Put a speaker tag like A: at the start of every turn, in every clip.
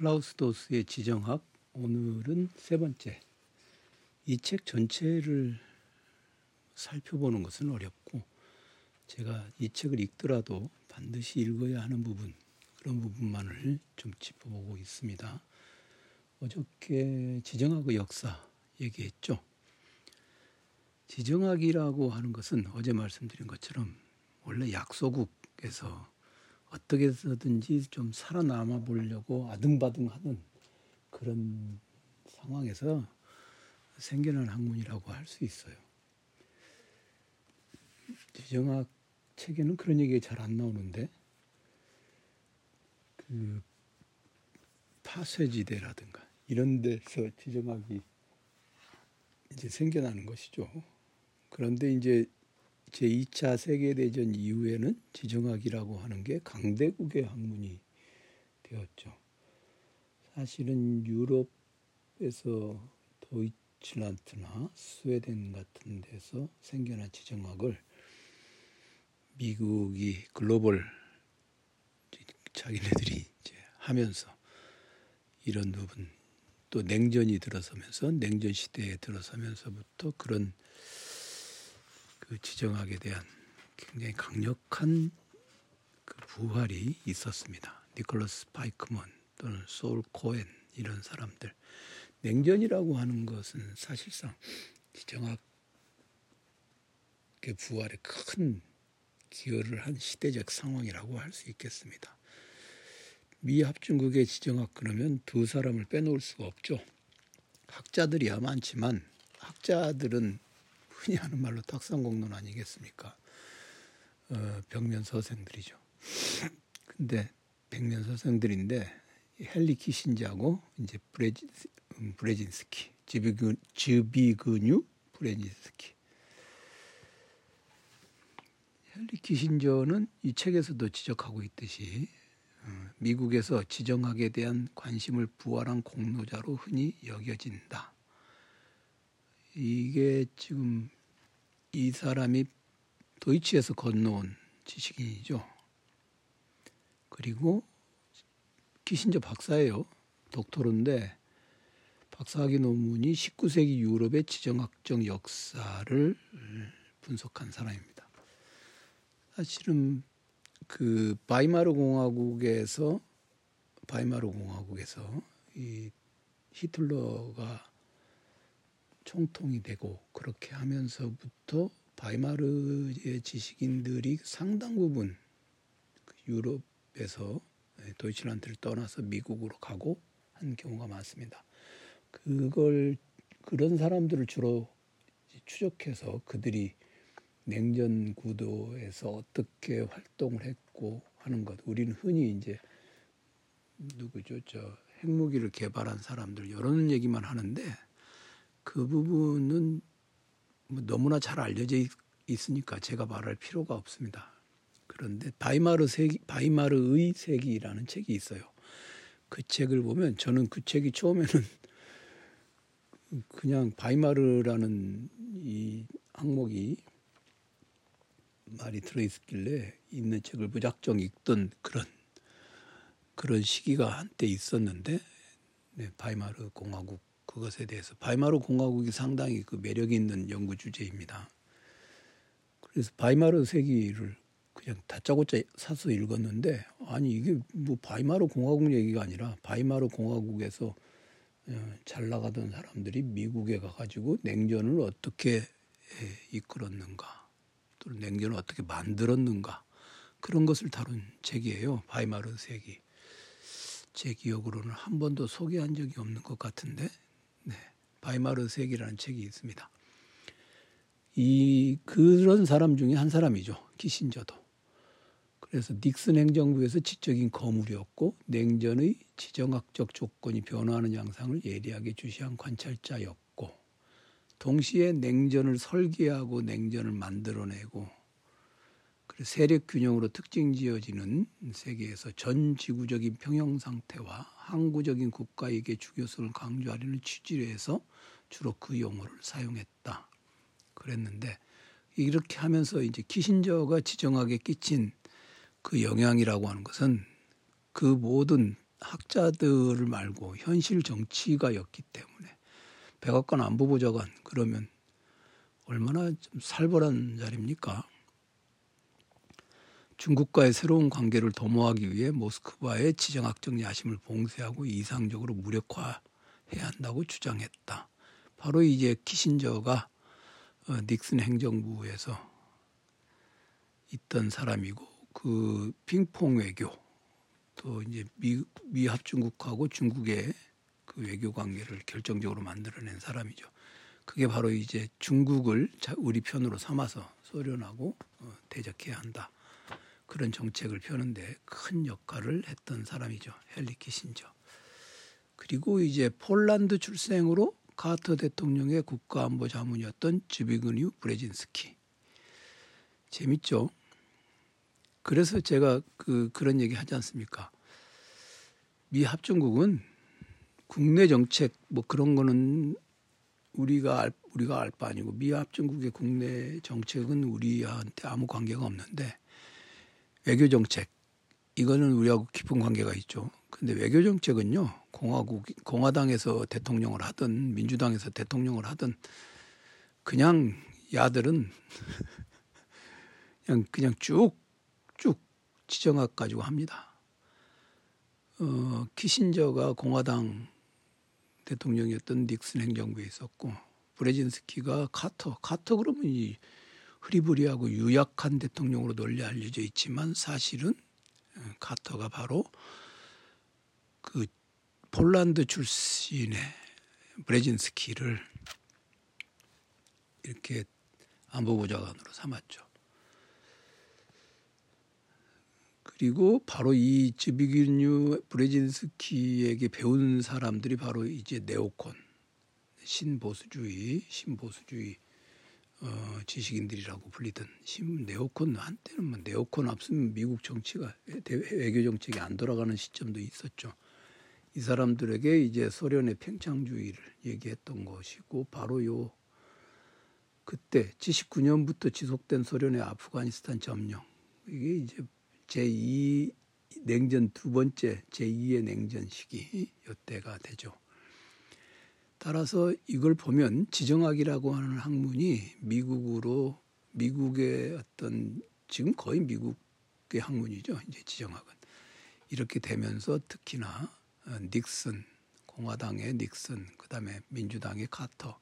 A: 클라우스 도스의 지정학 오늘은 세 번째. 이 책 전체를 살펴보는 것은 어렵고 제가 이 책을 읽더라도 반드시 읽어야 하는 부분 그런 부분만을 좀 짚어보고 있습니다. 어저께 지정학의 역사 얘기했죠. 지정학이라고 하는 것은 어제 말씀드린 것처럼 원래 약소국에서 어떻게 해서든지 좀 살아남아 보려고 아등바등하는 그런 상황에서 생겨난 학문이라고 할 수 있어요. 지정학 책에는 그런 얘기가 잘 안 나오는데 그 파쇄지대라든가 이런 데서 지정학이 이제 생겨나는 것이죠. 그런데 이제 제2차 세계대전 이후에는 지정학이라고 하는 게 강대국의 학문이 되었죠. 사실은 유럽에서 도이칠란트나 스웨덴 같은 데서 생겨난 지정학을 미국이 글로벌 자기네들이 이제 하면서 이런 부분 또 냉전이 들어서면서 냉전 시대에 들어서면서부터 그런 그 지정학에 대한 굉장히 강력한 그 부활이 있었습니다. 니콜러스 파이크먼 또는 소울 코엔 이런 사람들 냉전이라고 하는 것은 사실상 지정학의 부활에 큰 기여를 한 시대적 상황이라고 할 수 있겠습니다. 미 합중국의 지정학 그러면 두 사람을 빼놓을 수가 없죠. 학자들이야 많지만 학자들은 흔히 하는 말로 탁상공론 아니겠습니까? 어, 벽면 서생들이죠. 근데 백면 서생들인데 헨리 키신자고 이제 브레진, 음, 브레진스키, 지비그뉴 브레진스키. 헨리 키신저는 이 책에서도 지적하고 있듯이 어, 미국에서 지정학에 대한 관심을 부활한 공로자로 흔히 여겨진다. 이게 지금 이 사람이 도이치에서 건너온 지식인이죠. 그리고 키신저 박사예요. 독토르인데 박사학위 논문이 19세기 유럽의 지정학적 역사를 분석한 사람입니다. 사실은 그 바이마르 공화국에서 바이마르 공화국에서 이 히틀러가 총통이 되고 그렇게 하면서부터 바이마르의 지식인들이 상당 부분 그 유럽에서 도이칠란트를 떠나서 미국으로 가고 한 경우가 많습니다. 그걸 그런 사람들을 주로 추적해서 그들이 냉전 구도에서 어떻게 활동을 했고 하는 것 우리는 흔히 이제 누구죠 저 핵무기를 개발한 사람들 이런 얘기만 하는데 그 부분은 뭐 너무나 잘 알려져 있으니까 제가 말할 필요가 없습니다. 그런데 바이마르 세기, 바이마르의 세기라는 책이 있어요. 그 책을 보면 저는 그 책이 처음에는 그냥 바이마르라는 이 항목이 말이 들어있길래 있는 책을 무작정 읽던 그런 그런 시기가 한때 있었는데 네, 바이마르 공화국 그것에 대해서 바이마르 공화국이 상당히 그 매력 있는 연구 주제입니다. 그래서 바이마르 세기를 그냥 다짜고짜 사서 읽었는데 아니 이게 뭐 바이마르 공화국 얘기가 아니라 바이마르 공화국에서 어, 잘 나가던 사람들이 미국에 가가지고 냉전을 어떻게 이끌었는가 또 냉전을 어떻게 만들었는가 그런 것을 다룬 책이에요 바이마르 세기 제 기억으로는 한 번도 소개한 적이 없는 것 같은데 네, 바이마르 세기라는 책이 있습니다. 이 그런 사람 중에 한 사람이죠. 키신저도. 그래서 닉슨 행정부에서 지적인 거물이었고 냉전의 지정학적 조건이 변화하는 양상을 예리하게 주시한 관찰자였고 동시에 냉전을 설계하고 냉전을 만들어내고 세력 균형으로 특징 지어지는 세계에서 전 지구적인 평형 상태와 항구적인 국가에게 주교성을 강조하려는 취지로 해서 주로 그 용어를 사용했다. 그랬는데 이렇게 하면서 이제 키신저가 지정하게 끼친 그 영향이라고 하는 것은 그 모든 학자들을 말고 현실 정치가였기 때문에 백악관 안보보좌관 그러면 얼마나 좀 살벌한 자리입니까? 중국과의 새로운 관계를 도모하기 위해 모스크바의 지정학적 야심을 봉쇄하고 이상적으로 무력화해야 한다고 주장했다. 바로 이제 키신저가 어, 닉슨 행정부에서 있던 사람이고 그 핑퐁 외교 또 이제 미, 미합 중국하고 중국의 그 외교 관계를 결정적으로 만들어낸 사람이죠. 그게 바로 이제 중국을 우리 편으로 삼아서 소련하고 어, 대적해야 한다. 그런 정책을 펴는데 큰 역할을 했던 사람이죠. 헨리 키신저. 그리고 이제 폴란드 출생으로 카터 대통령의 국가안보 자문이었던 즈비그뉴 브레진스키. 재밌죠? 그래서 제가 그 그런 얘기 하지 않습니까? 미 합중국은 국내 정책 뭐 그런 거는 우리가 알, 우리가 알 바 아니고 미 합중국의 국내 정책은 우리한테 아무 관계가 없는데 외교 정책 이거는 우리하고 깊은 관계가 있죠. 근데 외교 정책은요 공화국 공화당에서 대통령을 하든 민주당에서 대통령을 하든 그냥 야들은 그냥 그냥 쭉쭉 지정학 가지고 합니다. 어, 키신저가 공화당 대통령이었던 닉슨 행정부에 있었고 브레진스키가 카터 카터 그러면 이 흐리부리하고 유약한 대통령으로 널리 알려져 있지만 사실은 어, 카터가 바로 그 폴란드 출신의 브레진스키를 이렇게 안보보좌관으로 삼았죠. 그리고 바로 이 즈비기뉴 브레진스키에게 배운 사람들이 바로 이제 네오콘 신보수주의 신보수주의 어, 지식인들이라고 불리던 신 네오콘 한때는 뭐 네오콘 앞서면 미국 정치가 외교 정책이 안 돌아가는 시점도 있었죠. 이 사람들에게 이제 소련의 팽창주의를 얘기했던 것이고 바로 요 그때 79년부터 지속된 소련의 아프가니스탄 점령 이게 이제 제2 냉전 두 번째 제2의 냉전 시기 요때가 되죠. 따라서 이걸 보면 지정학이라고 하는 학문이 미국으로 미국의 어떤 지금 거의 미국의 학문이죠. 이제 지정학은 이렇게 되면서 특히나 어, 닉슨 공화당의 닉슨 그다음에 민주당의 카터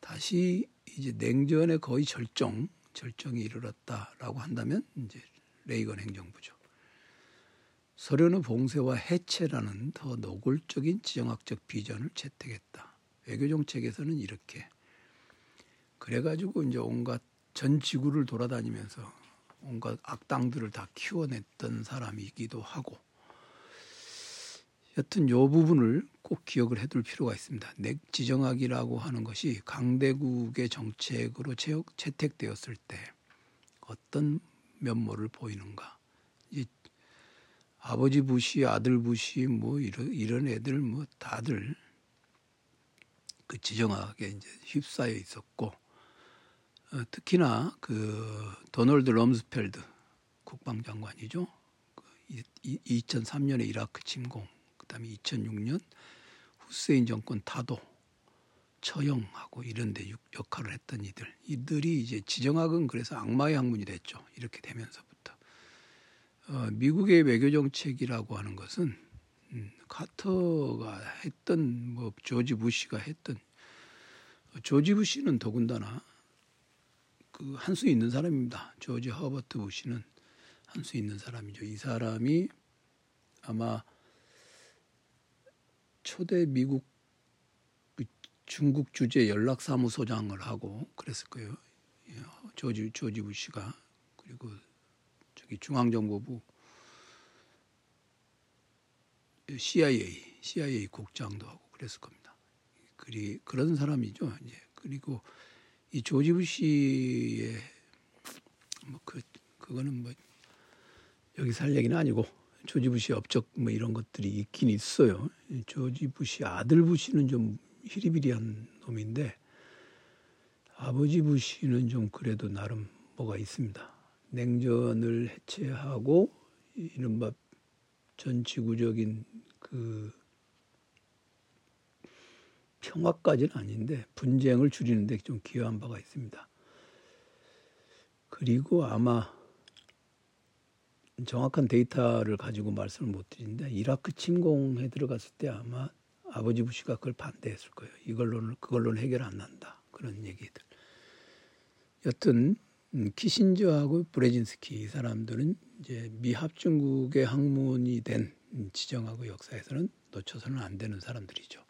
A: 다시 이제 냉전의 거의 절정 절정이 이르렀다라고 한다면 이제 레이건 행정부죠. 소련의 봉쇄와 해체라는 더 노골적인 지정학적 비전을 채택했다. 외교 정책에서는 이렇게 그래가지고 이제 온갖 전 지구를 돌아다니면서 온갖 악당들을 다 키워냈던 사람이기도 하고 여튼 요 부분을 꼭 기억을 해둘 필요가 있습니다. 넥 지정학이라고 하는 것이 강대국의 정책으로 채택되었을 때 어떤 면모를 보이는가. 아버지 부시, 아들 부시, 뭐 이런 이런 애들 뭐 다들 그 지정학에 이제 휩싸여 있었고 어, 특히나 그 도널드 럼스펠드 국방장관이죠. 그 2003년에 이라크 침공, 그다음에 2006년 후세인 정권 타도 처형하고 이런 데 역할을 했던 이들 이들이 이제 지정학은 그래서 악마의 학문이 됐죠. 이렇게 되면서 어, 미국의 외교 정책이라고 하는 것은 음, 카터가 했던 뭐 조지 부시가 했던 조지 부시는 더군다나 그 한 수 있는 사람입니다. 조지 허버트 부시는 한 수 있는 사람이죠. 이 사람이 아마 초대 미국 그 중국 주재 연락사무소장을 하고 그랬을 거예요. 예, 조지 조지 부시가 그리고 중앙정보부 CIA, CIA 국장도 하고 그랬을 겁니다. 그리 그런 사람이죠. 이제 그리고 이 조지 부시의 뭐그 그거는 뭐 여기 살 얘기는 아니고 조지 부시 업적 뭐 이런 것들이 있긴 있어요. 조지 부시 아들 부시는 좀 히리비리한 놈인데 아버지 부시는 좀 그래도 나름 뭐가 있습니다. 냉전을 해체하고 이른바 전 지구적인 그 평화까지는 아닌데 분쟁을 줄이는 데 좀 기여한 바가 있습니다. 그리고 아마 정확한 데이터를 가지고 말씀을 못 드리는데 이라크 침공에 들어갔을 때 아마 아버지 부시가 그걸 반대했을 거예요. 이걸로는 그걸로는 해결 안 난다 그런 얘기들. 여튼 음, 키신저하고 브레진스키 이 사람들은 이제 미 합중국의 학문이 된 지정하고 역사에서는 놓쳐서는 안 되는 사람들이죠.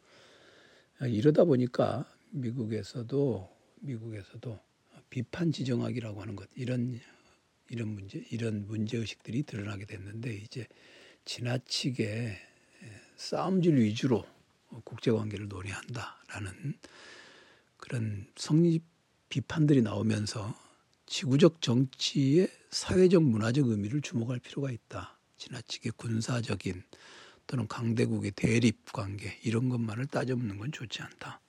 A: 아, 이러다 보니까 미국에서도 미국에서도 비판 지정학이라고 하는 것 이런 이런 문제 이런 문제 의식들이 드러나게 됐는데 이제 지나치게 싸움질 위주로 국제 관계를 논의한다라는 그런 성립 비판들이 나오면서 지구적 정치의 사회적 문화적 의미를 주목할 필요가 있다. 지나치게 군사적인 또는 강대국의 대립 관계 이런 것만을 따져묻는 건 좋지 않다.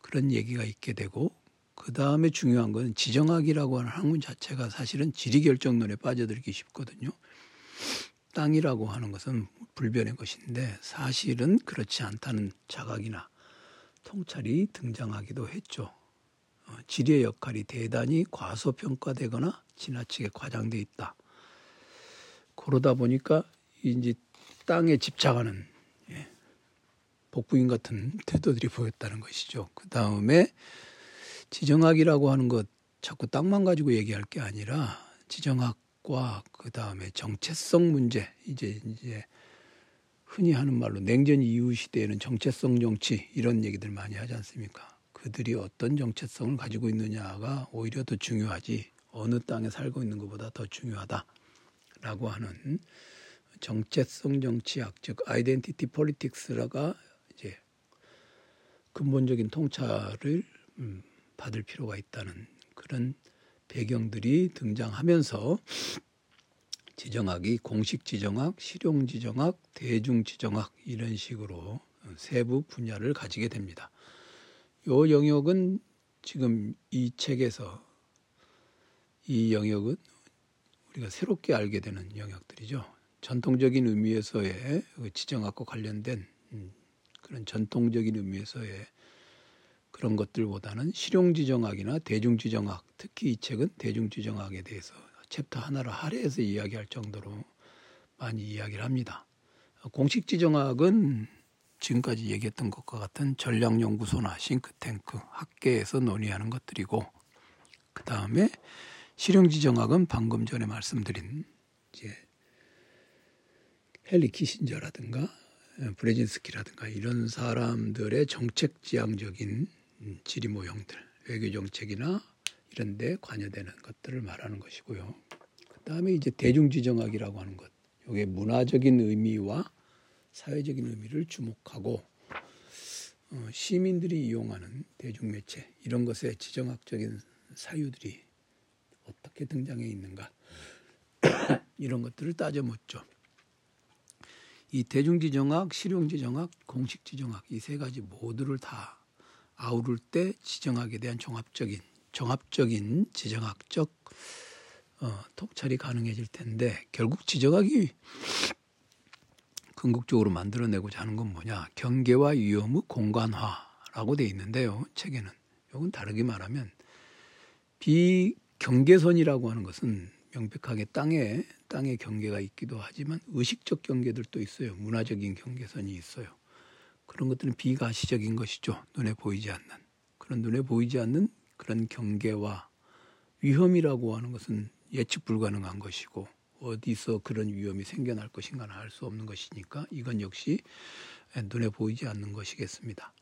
A: 그런 얘기가 있게 되고 그 다음에 중요한 건 지정학이라고 하는 학문 자체가 사실은 지리 결정론에 빠져들기 쉽거든요. 땅이라고 하는 것은 불변의 것인데 사실은 그렇지 않다는 자각이나 통찰이 등장하기도 했죠. 어, 지리의 역할이 대단히 과소평가되거나 지나치게 과장돼 있다. 그러다 보니까 이제 땅에 집착하는 예, 복부인 같은 태도들이 보였다는 것이죠. 그 다음에 지정학이라고 하는 것 자꾸 땅만 가지고 얘기할 게 아니라 지정학과 그 다음에 정체성 문제 이제 이제 흔히 하는 말로 냉전 이후 시대에는 정체성 정치 이런 얘기들 많이 하지 않습니까? 그들이 어떤 정체성을 가지고 있느냐가 오히려 더 중요하지 어느 땅에 살고 있는 것보다 더 중요하다라고 하는 정체성 정치학 즉 아이덴티티 폴리틱스가 이제 근본적인 통찰을 음, 받을 필요가 있다는 그런 배경들이 등장하면서 지정학이 공식 지정학, 실용 지정학, 대중 지정학 이런 식으로 세부 분야를 가지게 됩니다. 이 영역은 지금 이 책에서 이 영역은 우리가 새롭게 알게 되는 영역들이죠. 전통적인 의미에서의 그 지정학과 관련된 음, 그런 전통적인 의미에서의 그런 것들보다는 실용지정학이나 대중지정학, 특히 이 책은 대중지정학에 대해서 챕터 하나를 할애해서 이야기할 정도로 많이 이야기를 합니다. 공식 지정학은 지금까지 얘기했던 것과 같은 전략연구소나 싱크탱크, 학계에서 논의하는 것들이고 그 다음에 실용지정학은 방금 전에 말씀드린 이제 헨리 키신저라든가 브레진스키라든가 이런 사람들의 정책 지향적인 지리 모형들, 외교 정책이나 이런 데 관여되는 것들을 말하는 것이고요. 그다음에 이제 대중지정학이라고 하는 것. 이게 문화적인 의미와 사회적인 의미를 주목하고 어, 시민들이 이용하는 대중매체 이런 것의 지정학적인 사유들이 어떻게 등장해 있는가 이런 것들을 따져 묻죠. 이 대중지정학, 실용지정학, 공식지정학 이 세 가지 모두를 다 아우를 때 지정학에 대한 종합적인 종합적인 지정학적 어, 통찰이 가능해질 텐데 결국 지정학이 궁극적으로 만들어내고자 하는 건 뭐냐 경계와 위험의 공간화라고 돼 있는데요 책에는 이건 다르게 말하면 비경계선이라고 하는 것은 명백하게 땅에 땅의 경계가 있기도 하지만 의식적 경계들도 있어요 문화적인 경계선이 있어요 그런 것들은 비가시적인 것이죠. 눈에 보이지 않는. 그런 눈에 보이지 않는 그런 경계와 위험이라고 하는 것은 예측 불가능한 것이고 어디서 그런 위험이 생겨날 것인가는 알 수 없는 것이니까 이건 역시 눈에 보이지 않는 것이겠습니다.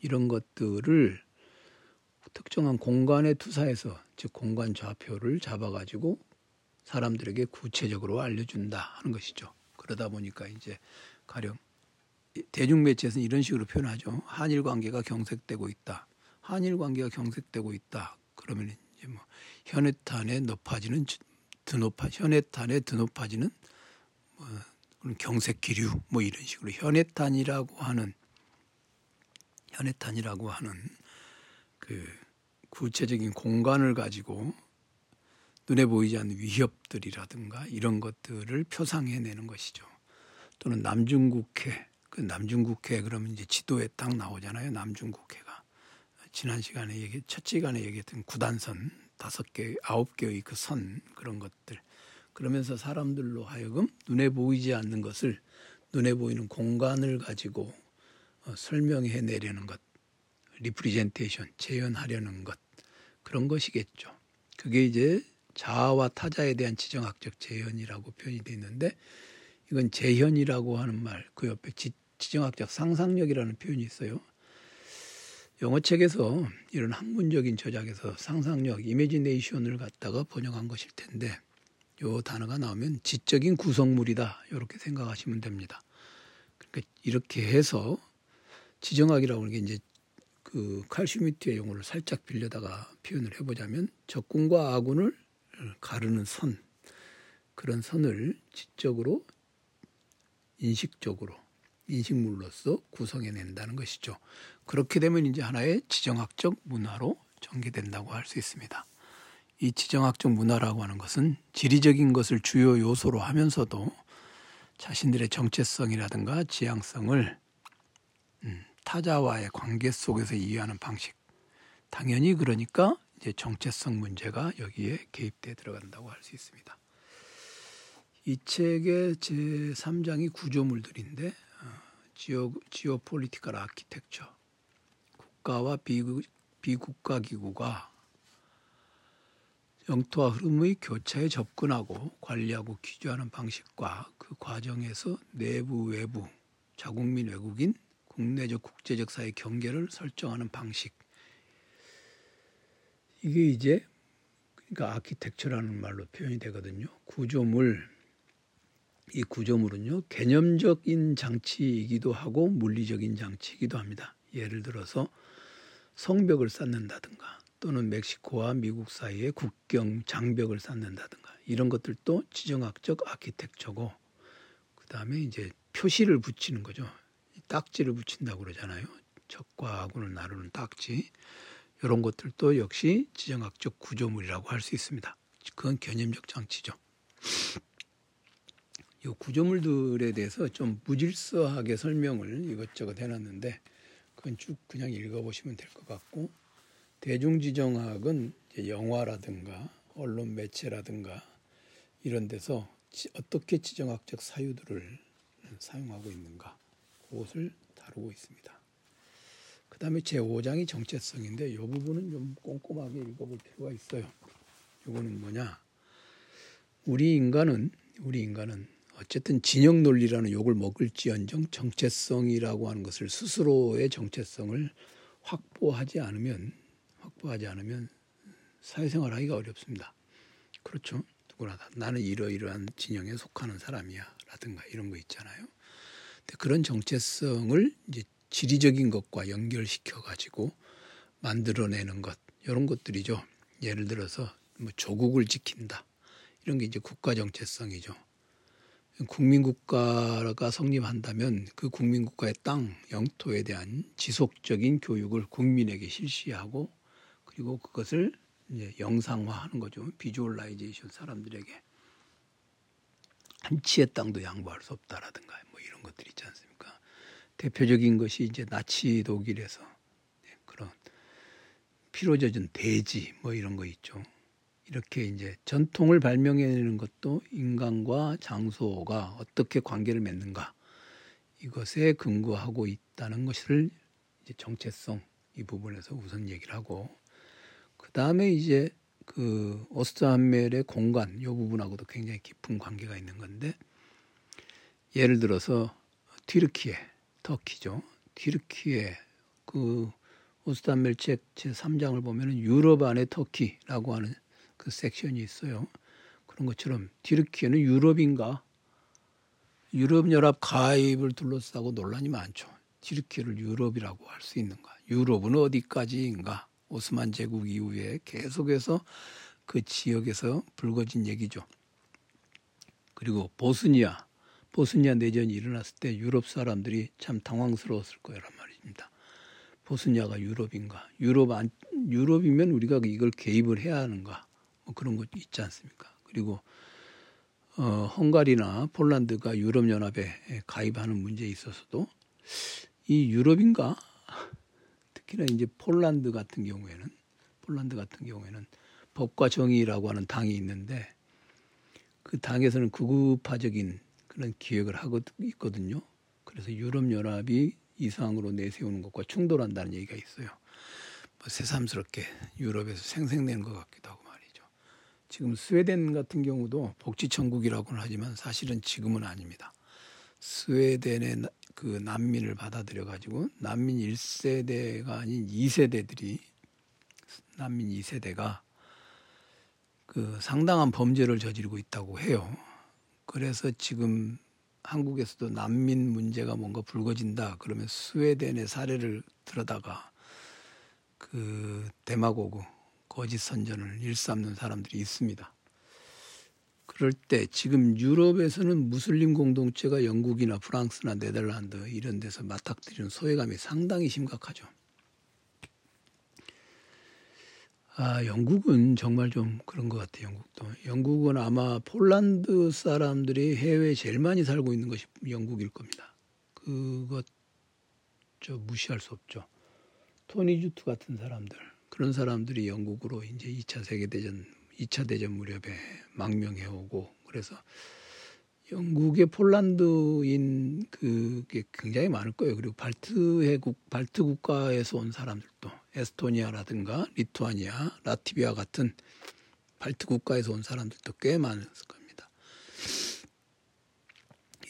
A: 이런 것들을 특정한 공간에 투사해서 즉 공간 좌표를 잡아가지고 사람들에게 구체적으로 알려준다 하는 것이죠. 그러다 보니까 이제 가령 대중매체에서는 이런 식으로 표현하죠. 한일 관계가 경색되고 있다. 한일 관계가 경색되고 있다. 그러면 이제 뭐 현해탄에 높아지는 드높아 현해탄에 드높아지는 뭐 그런 경색 기류 뭐 이런 식으로 현해탄이라고 하는 현해탄이라고 하는 그 구체적인 공간을 가지고 눈에 보이지 않는 위협들이라든가 이런 것들을 표상해내는 것이죠. 또는 남중국해 그 남중국해 그러면 이제 지도에 딱 나오잖아요. 남중국해가 지난 시간에 얘기 첫 시간에 얘기했던 구단선 다섯 개 아홉 개의 그 선 그런 것들 그러면서 사람들로 하여금 눈에 보이지 않는 것을 눈에 보이는 공간을 가지고 어, 설명해 내려는 것 representation 재현하려는 것 그런 것이겠죠. 그게 이제 자아와 타자에 대한 지정학적 재현이라고 표현이 되어 있는데 이건 재현이라고 하는 말 그 옆에 지, 지정학적 상상력이라는 표현이 있어요. 영어 책에서 이런 학문적인 저작에서 상상력, 이미지네이션을 갖다가 번역한 것일 텐데 요 단어가 나오면 지적인 구성물이다 이렇게 생각하시면 됩니다. 그러니까 이렇게 해서 지정학이라고 하는 게 이제 그 칼슘이트의 용어를 살짝 빌려다가 표현을 해보자면 적군과 아군을 가르는 선 그런 선을 지적으로 인식적으로 인식물로서 구성해낸다는 것이죠. 그렇게 되면 이제 하나의 지정학적 문화로 전개된다고 할 수 있습니다. 이 지정학적 문화라고 하는 것은 지리적인 것을 주요 요소로 하면서도 자신들의 정체성이라든가 지향성을 음, 타자와의 관계 속에서 이해하는 방식. 당연히 그러니까 이제 정체성 문제가 여기에 개입돼 들어간다고 할 수 있습니다. 이 책의 제 3장이 구조물들인데 어, geo geopolitical architecture 국가와 비국, 비국가 기구가 영토와 흐름의 교차에 접근하고 관리하고 규제하는 방식과 그 과정에서 내부 외부 자국민 외국인 국내적 국제적 사회 경계를 설정하는 방식 이게 이제 그러니까 아키텍처라는 말로 표현이 되거든요. 구조물 이 구조물은요 개념적인 장치이기도 하고 물리적인 장치이기도 합니다. 예를 들어서 성벽을 쌓는다든가 또는 멕시코와 미국 사이에 국경 장벽을 쌓는다든가 이런 것들도 지정학적 아키텍처고 그 다음에 이제 표시를 붙이는 거죠. 딱지를 붙인다고 그러잖아요. 적과 아군을 나누는 딱지 이런 것들도 역시 지정학적 구조물이라고 할 수 있습니다. 그건 개념적 장치죠. 이 구조물들에 대해서 좀 무질서하게 설명을 이것저것 해놨는데 그건 쭉 그냥 읽어보시면 될 것 같고 대중지정학은 영화라든가 언론 매체라든가 이런 데서 어떻게 지정학적 사유들을 사용하고 있는가 그것을 다루고 있습니다. 그 다음에 제5장이 정체성인데 이 부분은 좀 꼼꼼하게 읽어볼 필요가 있어요. 이거는 뭐냐? 우리 인간은 우리 인간은 어쨌든 진영 논리라는 욕을 먹을지언정 정체성이라고 하는 것을 스스로의 정체성을 확보하지 않으면 확보하지 않으면 사회생활하기가 어렵습니다. 그렇죠? 누구나 다 나는 이러이러한 진영에 속하는 사람이야라든가 이런 거 있잖아요. 근데 그런 정체성을 이제 지리적인 것과 연결시켜 가지고 만들어내는 것 이런 것들이죠. 예를 들어서 뭐 조국을 지킨다 이런 게 이제 국가 정체성이죠. 국민국가가 성립한다면 그 국민국가의 땅, 영토에 대한 지속적인 교육을 국민에게 실시하고 그리고 그것을 이제 영상화하는 거죠. 비주얼라이제이션 사람들에게 한 치의 땅도 양보할 수 없다라든가 뭐 이런 것들 있지 않습니까? 대표적인 것이 이제 나치 독일에서 그런 피로 젖은 돼지 뭐 이런 거 있죠. 이렇게 이제 전통을 발명해내는 것도 인간과 장소가 어떻게 관계를 맺는가 이것에 근거하고 있다는 것을 이제 정체성 이 부분에서 우선 얘기를 하고 그 다음에 이제 그 오스트함멜의 공간 이 부분하고도 굉장히 깊은 관계가 있는 건데 예를 들어서 튀르키예 터키죠. 튀르키예 그 오스트함멜 책 제 3장을 보면은 유럽 안의 터키라고 하는 그 섹션이 있어요. 그런 것처럼 디르키에는 유럽인가? 유럽 연합 가입을 둘러싸고 논란이 많죠. 디르키를 유럽이라고 할 수 있는가? 유럽은 어디까지인가? 오스만 제국 이후에 계속해서 그 지역에서 불거진 얘기죠. 그리고 보스니아, 보스니아 내전이 일어났을 때 유럽 사람들이 참 당황스러웠을 거란 말입니다. 보스니아가 유럽인가? 유럽 안, 유럽이면 우리가 이걸 개입을 해야 하는가? 뭐 그런 것 있지 않습니까? 그리고 어, 헝가리나 폴란드가 유럽 연합에 가입하는 문제에 있어서도 이 유럽인가 특히나 이제 폴란드 같은 경우에는 폴란드 같은 경우에는 법과 정의라고 하는 당이 있는데 그 당에서는 극우파적인 그런 기획을 하고 있거든요. 그래서 유럽 연합이 이상으로 내세우는 것과 충돌한다는 얘기가 있어요. 뭐 새삼스럽게 유럽에서 생생내는 것 같기도 하고. 지금 스웨덴 같은 경우도 복지 천국이라고는 하지만 사실은 지금은 아닙니다. 스웨덴의 그 난민을 받아들여 가지고 난민 1세대가 아닌 2세대들이 난민 2세대가 그 상당한 범죄를 저지르고 있다고 해요. 그래서 지금 한국에서도 난민 문제가 뭔가 불거진다 그러면 스웨덴의 사례를 들어다가 그 대마고고 거짓 선전을 일삼는 사람들이 있습니다. 그럴 때 지금 유럽에서는 무슬림 공동체가 영국이나 프랑스나 네덜란드 이런 데서 맞닥뜨리는 소외감이 상당히 심각하죠. 아, 영국은 정말 좀 그런 것 같아요. 영국도. 영국은 아마 폴란드 사람들이 해외에 제일 많이 살고 있는 것이 영국일 겁니다. 그것 저 무시할 수 없죠. 토니 주트 같은 사람들 그런 사람들이 영국으로 이제 2차 세계 대전 2차 대전 무렵에 망명해 오고 그래서 영국의 폴란드인 그게 굉장히 많을 거예요. 그리고 발트 해국 발트 국가에서 온 사람들도 에스토니아라든가 리투아니아, 라티비아 같은 발트 국가에서 온 사람들도 꽤 많을 겁니다.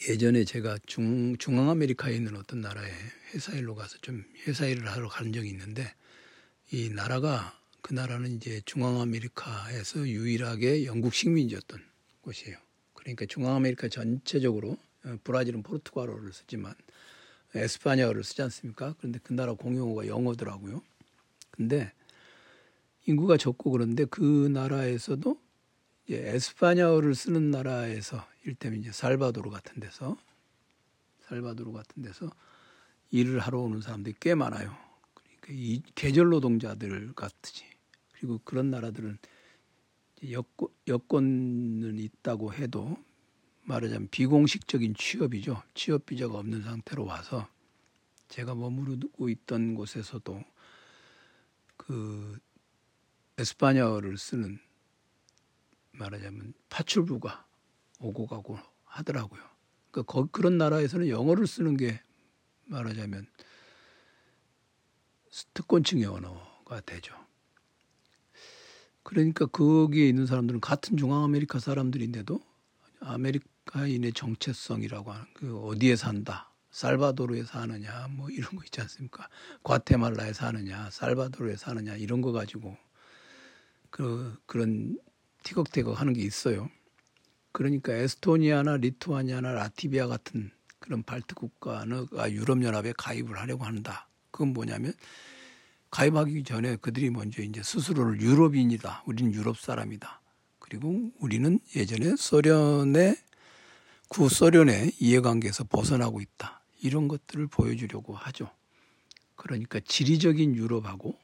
A: 예전에 제가 중, 중앙아메리카에 있는 어떤 나라에 회사 일로 가서 좀 회사 일을 하러 간 적이 있는데 이 나라가 그 나라는 이제 중앙아메리카에서 유일하게 영국 식민지였던 곳이에요. 그러니까 중앙아메리카 전체적으로 어, 브라질은 포르투갈어를 쓰지만 에스파냐어를 쓰지 않습니까? 그런데 그 나라 공용어가 영어더라고요. 근데 인구가 적고 그런데 그 나라에서도 에스파냐어를 쓰는 나라에서 일테면 이제 살바도르 같은 데서 살바도르 같은 데서 일을 하러 오는 사람들이 꽤 많아요. 그러니까 이 계절 노동자들 같지. 그리고 그런 나라들은 여권, 여권은 있다고 해도 말하자면 비공식적인 취업이죠. 취업 비자가 없는 상태로 와서 제가 머무르고 있던 곳에서도 그 에스파냐어를 쓰는 말하자면 파출부가 오고 가고 하더라고요. 그러니까 그런 나라에서는 영어를 쓰는 게 말하자면 특권층의 언어가 되죠. 그러니까 거기에 있는 사람들은 같은 중앙아메리카 사람들인데도 아메리카인의 정체성이라고 하는 그 어디에 산다, 살바도르에 사느냐 뭐 이런 거 있지 않습니까? 과테말라에 사느냐, 살바도르에 사느냐 이런 거 가지고 그 그런 티격태격 하는 게 있어요. 그러니까 에스토니아나 리투아니아나 라티비아 같은 그런 발트 국가는 유럽 연합에 가입을 하려고 한다. 그건 뭐냐면 가입하기 전에 그들이 먼저 이제 스스로를 유럽인이다. 우리는 유럽 사람이다. 그리고 우리는 예전에 소련의 구소련의 이해관계에서 벗어나고 있다. 이런 것들을 보여주려고 하죠. 그러니까 지리적인 유럽하고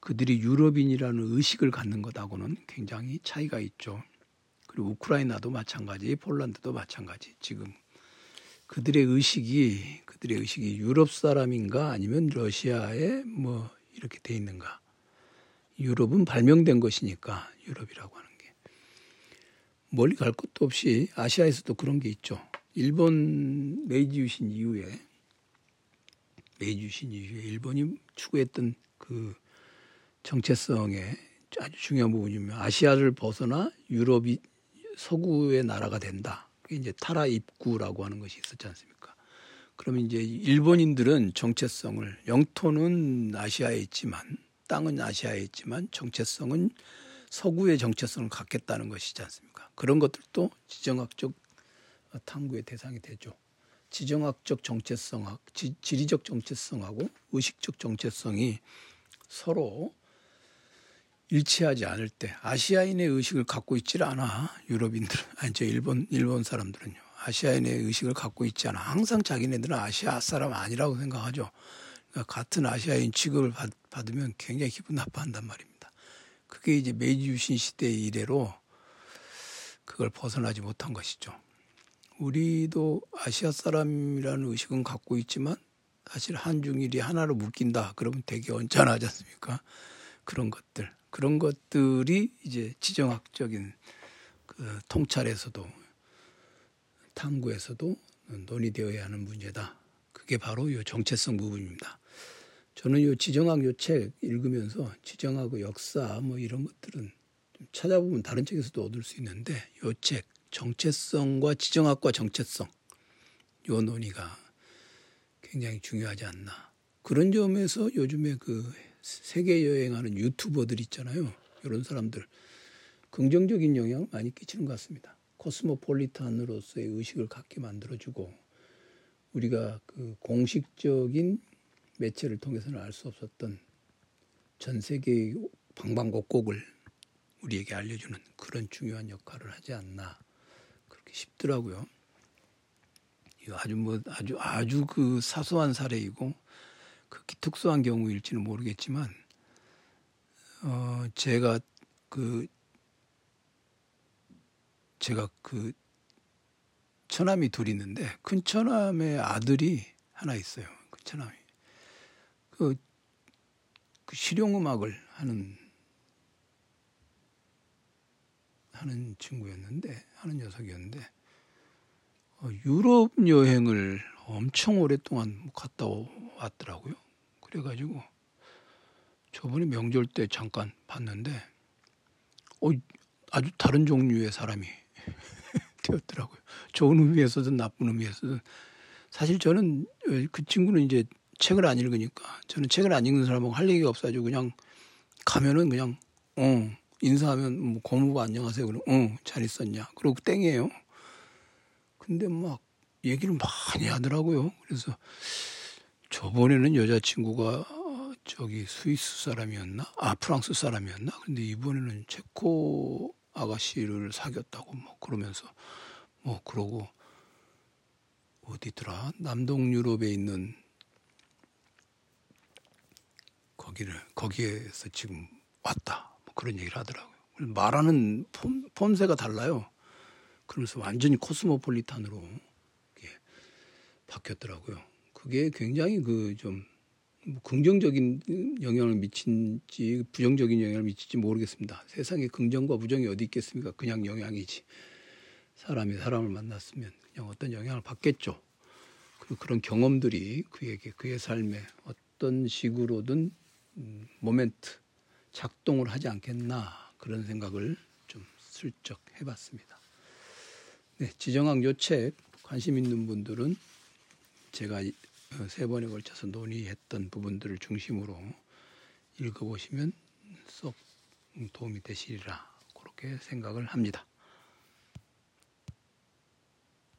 A: 그들이 유럽인이라는 의식을 갖는 것하고는 굉장히 차이가 있죠. 그리고 우크라이나도 마찬가지, 폴란드도 마찬가지. 지금 그들의 의식이 그들의 의식이 유럽 사람인가 아니면 러시아에 뭐 이렇게 돼 있는가? 유럽은 발명된 것이니까 유럽이라고 하는 게 멀리 갈 것도 없이 아시아에서도 그런 게 있죠. 일본 메이지 유신 이후에 메이지 유신 이후에 일본이 추구했던 그 정체성의 아주 중요한 부분이면 아시아를 벗어나 유럽이 서구의 나라가 된다. 그게 이제 타라 입구라고 하는 것이 있었지 않습니까? 그러면 이제 일본인들은 정체성을 영토는 아시아에 있지만 땅은 아시아에 있지만 정체성은 서구의 정체성을 갖겠다는 것이지 않습니까? 그런 것들도 지정학적 탐구의 대상이 되죠. 지정학적 정체성학, 지, 지리적 정체성하고 의식적 정체성이 서로 일치하지 않을 때 아시아인의 의식을 갖고 있질 않아 유럽인들은 아니 저 일본 일본 사람들은요. 아시아인의 의식을 갖고 있지 않아. 항상 자기네들은 아시아 사람 아니라고 생각하죠. 그러니까 같은 아시아인 취급을 받, 받으면 굉장히 기분 나빠한단 말입니다. 그게 이제 메이지 유신 시대 이래로 그걸 벗어나지 못한 것이죠. 우리도 아시아 사람이라는 의식은 갖고 있지만 사실 한중일이 하나로 묶인다 그러면 되게 언짢아하지 않습니까? 그런 것들 그런 것들이 이제 지정학적인 그 통찰에서도 탐구에서도 논의되어야 하는 문제다. 그게 바로 이 정체성 부분입니다. 저는 이 지정학 요 책 읽으면서 지정학의 역사 뭐 이런 것들은 찾아보면 다른 책에서도 얻을 수 있는데 요 책 정체성과 지정학과 정체성 요 논의가 굉장히 중요하지 않나. 그런 점에서 요즘에 그 세계 여행하는 유튜버들 있잖아요. 이런 사람들 긍정적인 영향을 많이 끼치는 것 같습니다. 코스모폴리탄으로서의 의식을 갖게 만들어주고 우리가 그 공식적인 매체를 통해서는 알 수 없었던 전 세계의 방방곡곡을 우리에게 알려주는 그런 중요한 역할을 하지 않나 그렇게 싶더라고요. 이거 아주 뭐 아주 아주 그 사소한 사례이고 극히 특수한 경우일지는 모르겠지만 어 제가 그 제가 그 처남이 둘 있는데 큰 처남의 아들이 하나 있어요. 그 처남이 그, 그 실용음악을 하는 하는 친구였는데 하는 녀석이었는데 어, 유럽 여행을 엄청 오랫동안 갔다 왔더라고요. 그래가지고 저번에 명절 때 잠깐 봤는데 어, 아주 다른 종류의 사람이 되었더라고요. 좋은 의미에서든 나쁜 의미에서든 사실 저는 그 친구는 이제 책을 안 읽으니까 저는 책을 안 읽는 사람하고 할 얘기가 없어가지고 그냥 가면은 그냥 어 인사하면 뭐 고모부 안녕하세요 그럼 어잘 있었냐 그러고 땡이에요. 근데 막 얘기를 많이 하더라고요. 그래서 저번에는 여자친구가 저기 스위스 사람이었나? 아 프랑스 사람이었나? 근데 이번에는 체코 아가씨를 사귀었다고 뭐 그러면서 뭐 그러고 어디더라 남동 유럽에 있는 거기를 거기에서 지금 왔다 뭐 그런 얘기를 하더라고요. 말하는 폼, 폼새가 달라요. 그러면서 완전히 코스모폴리탄으로 바뀌었더라고요. 그게 굉장히 그좀 뭐 긍정적인 영향을 미친지 부정적인 영향을 미칠지 모르겠습니다. 세상에 긍정과 부정이 어디 있겠습니까? 그냥 영향이지. 사람이 사람을 만났으면 그냥 어떤 영향을 받겠죠. 그 그런 경험들이 그에게 그의 삶에 어떤 식으로든 음, 모멘트 작동을 하지 않겠나 그런 생각을 좀 슬쩍 해봤습니다. 네, 지정학 요책 관심 있는 분들은 제가 세 번에 걸쳐서 논의했던 부분들을 중심으로 읽어보시면 썩 도움이 되시리라 그렇게 생각을 합니다.